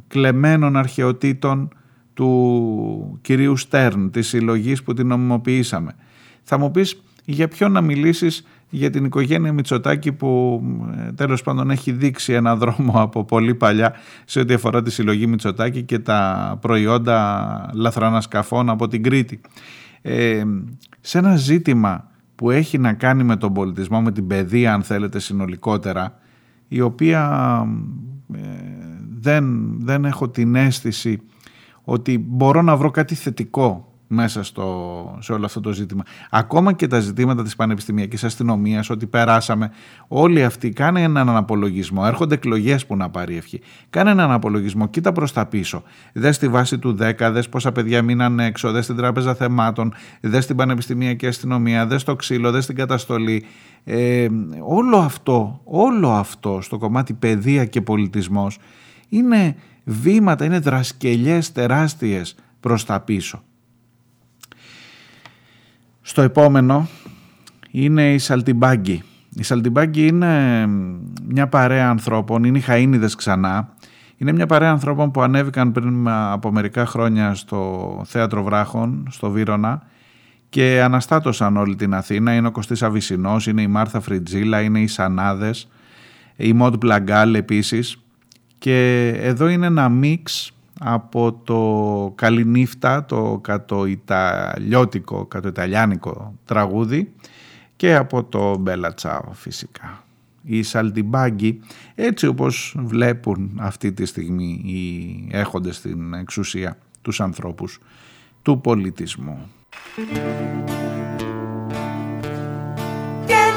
κλεμμένων αρχαιοτήτων του κυρίου Στέρν, της συλλογής που την νομιμοποιήσαμε. Θα μου πεις για ποιο να μιλήσεις για την οικογένεια Μητσοτάκη που ε, τέλος πάντων έχει δείξει ένα δρόμο από πολύ παλιά σε ό,τι αφορά τη συλλογή Μητσοτάκη και τα προϊόντα λαθρανασκαφών από την Κρήτη. Ε, σε ένα ζήτημα που έχει να κάνει με τον πολιτισμό, με την παιδεία αν θέλετε συνολικότερα, η οποία ε, δεν, δεν έχω την αίσθηση ότι μπορώ να βρω κάτι θετικό μέσα στο, σε όλο αυτό το ζήτημα. Ακόμα και τα ζητήματα της πανεπιστημιακής αστυνομίας, ότι περάσαμε, όλοι αυτοί κάνε έναν απολογισμό, έρχονται εκλογές που να πάρει ευχή. Κάνε έναν απολογισμό, κοίτα προς τα πίσω. Δες τη βάση του 10, δες πόσα παιδιά μείναν έξω, δες την τράπεζα θεμάτων, δες την πανεπιστημιακή αστυνομία, δες το ξύλο, δες την καταστολή. Ε, όλο αυτό, όλο αυτό στο κομμάτι παιδεία και πολιτισμός είναι βήματα, είναι δρασκελιές τεράστιες προς τα πίσω. Στο επόμενο είναι η Σαλτιμπάγκη. Η Σαλτιμπάγκη είναι μια παρέα ανθρώπων, είναι οι Χαΐνιδες ξανά, Είναι μια παρέα ανθρώπων που ανέβηκαν πριν από μερικά χρόνια στο Θέατρο Βράχων, στο Βύρονα και αναστάτωσαν όλη την Αθήνα. Είναι ο Κωστής Αβυσσινός, είναι η Μάρθα Φριτζίλα, είναι οι Σανάδες, η Μοντ Πλαγκάλ επίσης. Και εδώ είναι ένα μίξ από το «Καληνύφτα», το κατοιταλιώτικο, κατοιταλιάνικο τραγούδι και από το «Μπέλα Τσάο» φυσικά. Οι Σαλτιμπάγκοι, έτσι όπως βλέπουν αυτή τη στιγμή οι έχοντες στην εξουσία τους ανθρώπους του πολιτισμού. Can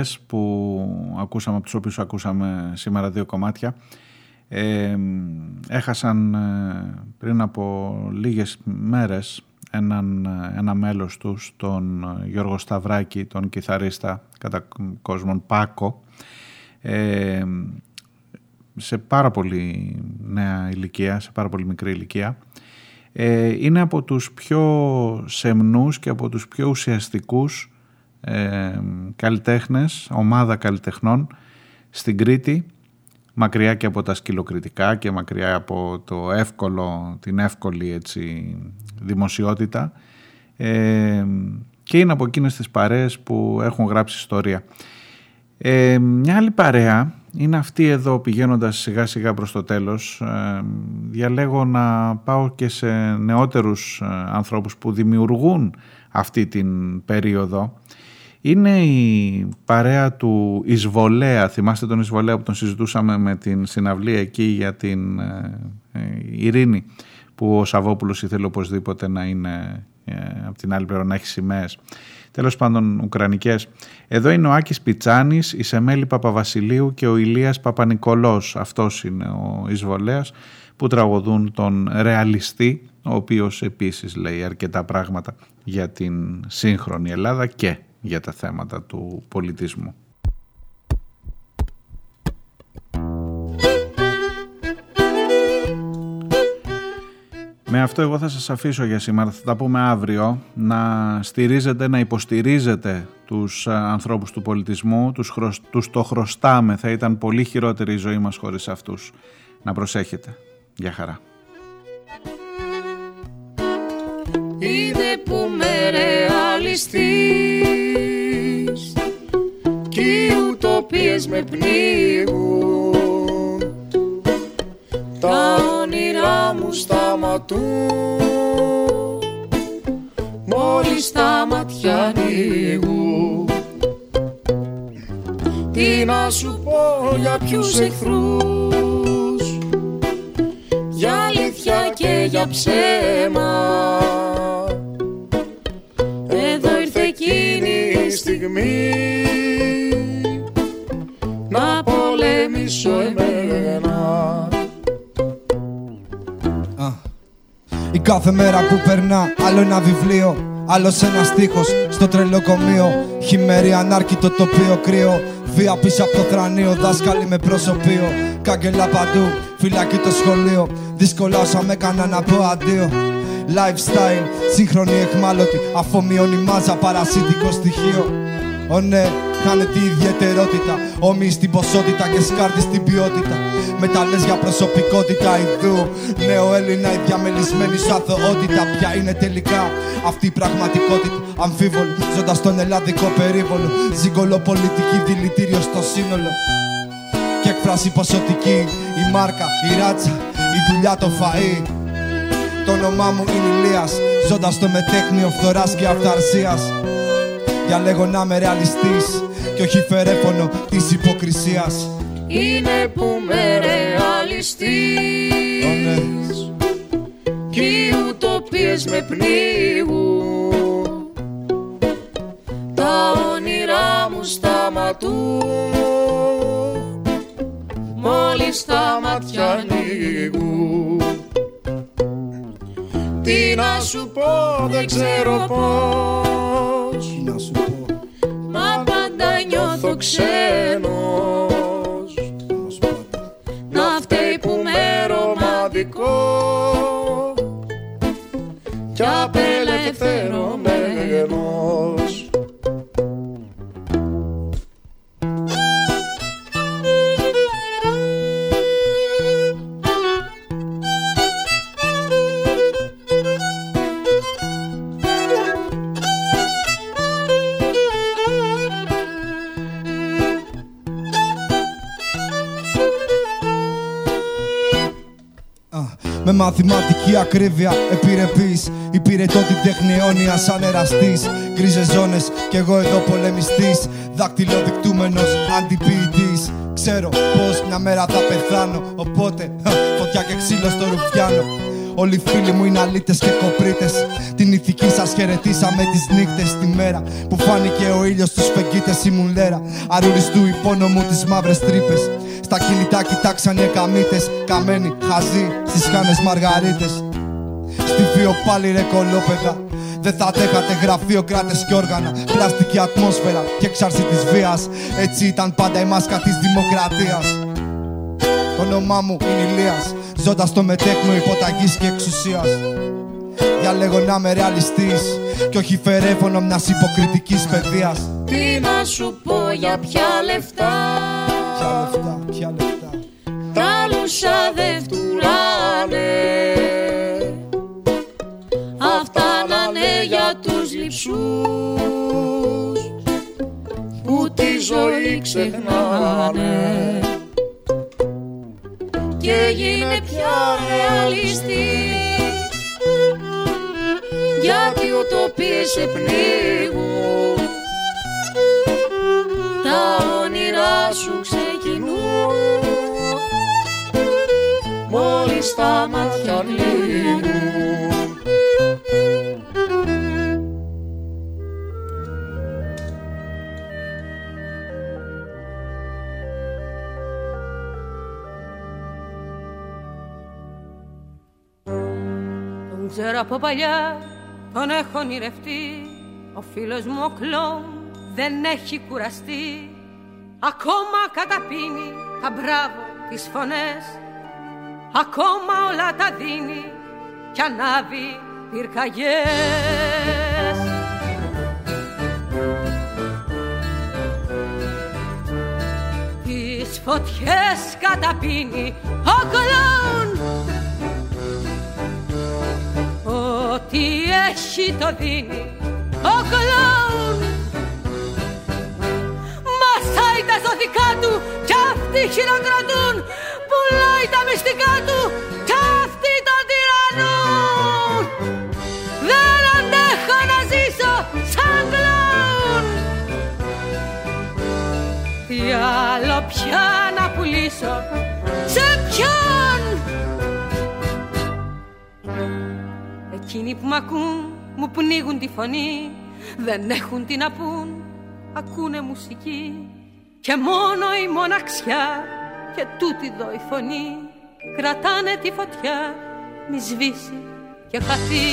Χαΐνιδες που ακούσαμε, από τους οποίους ακούσαμε σήμερα δύο κομμάτια, ε, έχασαν ε, πριν από λίγες μέρες έναν, ένα μέλος τους, τον Γιώργο Σταυράκη, τον κιθαρίστα κατά κόσμον Πάκο, ε, σε πάρα πολύ νέα ηλικία, σε πάρα πολύ μικρή ηλικία. Ε, είναι από τους πιο σεμνούς και από τους πιο ουσιαστικούς ε, καλλιτέχνες, ομάδα καλλιτεχνών στην Κρήτη, μακριά και από τα σκυλοκριτικά και μακριά από το εύκολο, την εύκολη έτσι, δημοσιότητα ε, και είναι από εκείνες τις παρέες που έχουν γράψει ιστορία. Ε, μια άλλη παρέα είναι αυτή εδώ πηγαίνοντας σιγά σιγά προς το τέλος. Ε, διαλέγω να πάω και σε νεότερους ε, ανθρώπους που δημιουργούν αυτή την περίοδο. Είναι η παρέα του Ισβολέα, θυμάστε τον Ισβολέα που τον συζητούσαμε με την συναυλία εκεί για την ειρήνη που ο Σαββόπουλος ήθελε οπωσδήποτε να είναι από την άλλη πλευρά να έχει σημαίες τέλος πάντων ουκρανικές. Εδώ είναι ο Άκης Πιτσάνης, η Σεμέλη Παπαβασιλείου και ο Ηλίας Παπανικολός. Αυτός είναι ο εισβολέας που τραγωδούν τον ρεαλιστή, ο οποίος επίσης λέει αρκετά πράγματα για την σύγχρονη Ελλάδα και για τα θέματα του πολιτισμού. Με αυτό εγώ θα σας αφήσω για σήμερα, θα τα πούμε αύριο, να στηρίζετε, να υποστηρίζετε τους ανθρώπους του πολιτισμού, τους, τους το χρωστάμε, θα ήταν πολύ χειρότερη η ζωή μας χωρίς αυτούς. Να προσέχετε. Γεια χαρά. Είδε που με ρεαλιστής κι οι ουτοπίες με πνίγουν. Τα όνειρά μου σταματούν Μόλις τα μάτια ανοίγουν. Τι να σου πω για ποιους εχθρούς Για αλήθεια και για ψέμα η στιγμή Να πολεμήσω εμένα Η κάθε μέρα που περνά, άλλο ένα βιβλίο, άλλος ένας στίχος στο τρελοκομείο. Χειμέρι ανάρκητο τοπίο κρύο. Βία πίσω από το θρανείο, δάσκαλοι με προσωπείο. Κάγκελα παντού, φυλακή το σχολείο. Δύσκολα όσα με έκανα να πω αντίο. Lifestyle, σύγχρονη εχμάλωτη. Αφομοιώνει μάζα, παρασύντικο στοιχείο. Ω ναι, Κάνε τη ιδιαιτερότητα. Όμοι στην ποσότητα και σκάρτη στην ποιότητα. Μεταλλέ για προσωπικότητα ιδού. Νέο Έλληνα, η διαμελισμένη σου αθωότητα. Ποια είναι τελικά αυτή η πραγματικότητα. Αμφίβολη, ζώντας στον ελλαδικό περίβολο. Ζυγκολό πολιτική δηλητήριο στο σύνολο. Και εκφράση ποσοτική. Η μάρκα, η ράτσα, η δουλειά, το φαΐ. Το όνομά μου είναι Ηλίας Ζώντας το μετέχνιο φθοράς και αυθαρσίας Διαλέγω να είμαι ρεαλιστής και όχι φερέφωνο της υποκρισίας. Είναι που με ρεαλιστής Κι οι ουτοπίες με πνίγουν. Τα όνειρά μου σταματούν Μόλις τα μάτια ανοίγουν Τι να σου πω δεν ξέρω πώς. Να σου πω. Μα πάντα νιώθω ξένος. Να φταίει που με ρομαντικό. Κι απελευθερωμένος Με μαθηματική ακρίβεια επιρρεπής Υπηρετώ την τέχνη αιώνια σαν εραστής. Γκρίζες ζώνες κι εγώ εδώ πολεμιστής. Δακτυλοδεικτούμενος αντιποιητής. Ξέρω πως μια μέρα θα πεθάνω Οπότε φωτιά και ξύλο στο ρουφιάνο Όλοι οι φίλοι μου είναι αλήτες και κοπρίτες Την ηθική σας χαιρετήσαμε τις νύχτες Τη μέρα που φάνηκε ο ήλιος στους φεγγίτες η μουλέρα Αρουριστού υπόνομου τις μαύρες τρύπες Στα κινητά κοιτάξαν οι εκαμίτες Καμένοι, χαζοί, στις χάνες μαργαρίτες Στη βίο πάλι ρε κολόπεδα δεν θα αντέχατε γραφείο, κράτε και όργανα. Πλαστική ατμόσφαιρα και έξαρση της βίας. Έτσι ήταν πάντα η μάσκα της δημοκρατίας. Το όνομά μου είναι Ηλίας Ζώντα στο μετέχνο υποταγής και εξουσίας. Διαλέγω να είμαι ρεαλιστής και όχι φερέφωνο μιας υποκριτικής παιδείας. Τι να σου πω για ποια λεφτά; Ποια λεφτά, ποια λεφτά. Τα λούσα δεν φτουράνε. Αυτά να είναι για τους λειψούς που τη ζωή ξεχνάνε και γίνε πια ρεαλιστής. Γιατί ουτοπίες σε πνίγουν. Τα όνειρά σου ξεκινούν. Μόλις τα μάτια κλείνουν ξέρω από παλιά. Τον έχω ονειρευτεί. Ο φίλος μου ο κλόν δεν έχει κουραστεί. Ακόμα καταπίνει τα μπράβο τις φωνές. Ακόμα όλα τα δίνει κι ανάβει πυρκαγιές. Τις φωτιές καταπίνει ο έχει το δίνει ο κλόουν. Μασάει τα ζωτικά του κι αυτοί χειροκροτούν. Πουλάει τα μυστικά του κι αυτοί τον τυραννούν. Δεν αντέχω να ζήσω σαν κλόουν. Τι άλλο πια να πουλήσω σε ποιον. Εκείνοι που μ' ακούν μου πνίγουν τη φωνή. Δεν έχουν τι να πούν, ακούνε μουσική. Και μόνο η μοναξιά και τούτη εδώ η φωνή Κρατάνε τη φωτιά, μη σβήσει και χαθεί.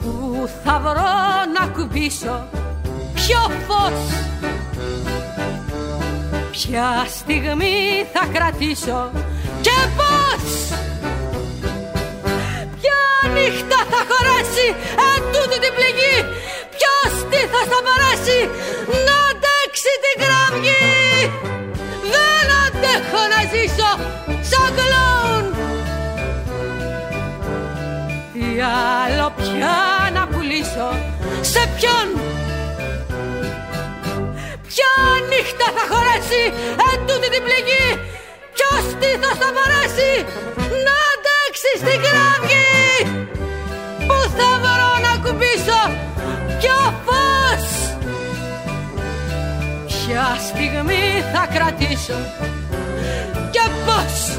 Πού θα βρω να κουμπίσω ποιο φως. Ποια στιγμή θα κρατήσω και πώς; Ποια νύχτα θα χωρέσει ετούτη την πληγή; Ποιος τι θα στα μπορέσει να αντέξει την κραυγή Δεν αντέχω να ζήσω σαν κλόν Τι άλλο πια να πουλήσω; Σε ποιον; Ποια νύχτα θα χωρέσει ετούτη την πληγή; Ποιος τι θα μπορέσει να αντέξει στην κραυγή Πού θα βρω να κουμπίσω ποιο φως; Ποια στιγμή θα κρατήσω και πώς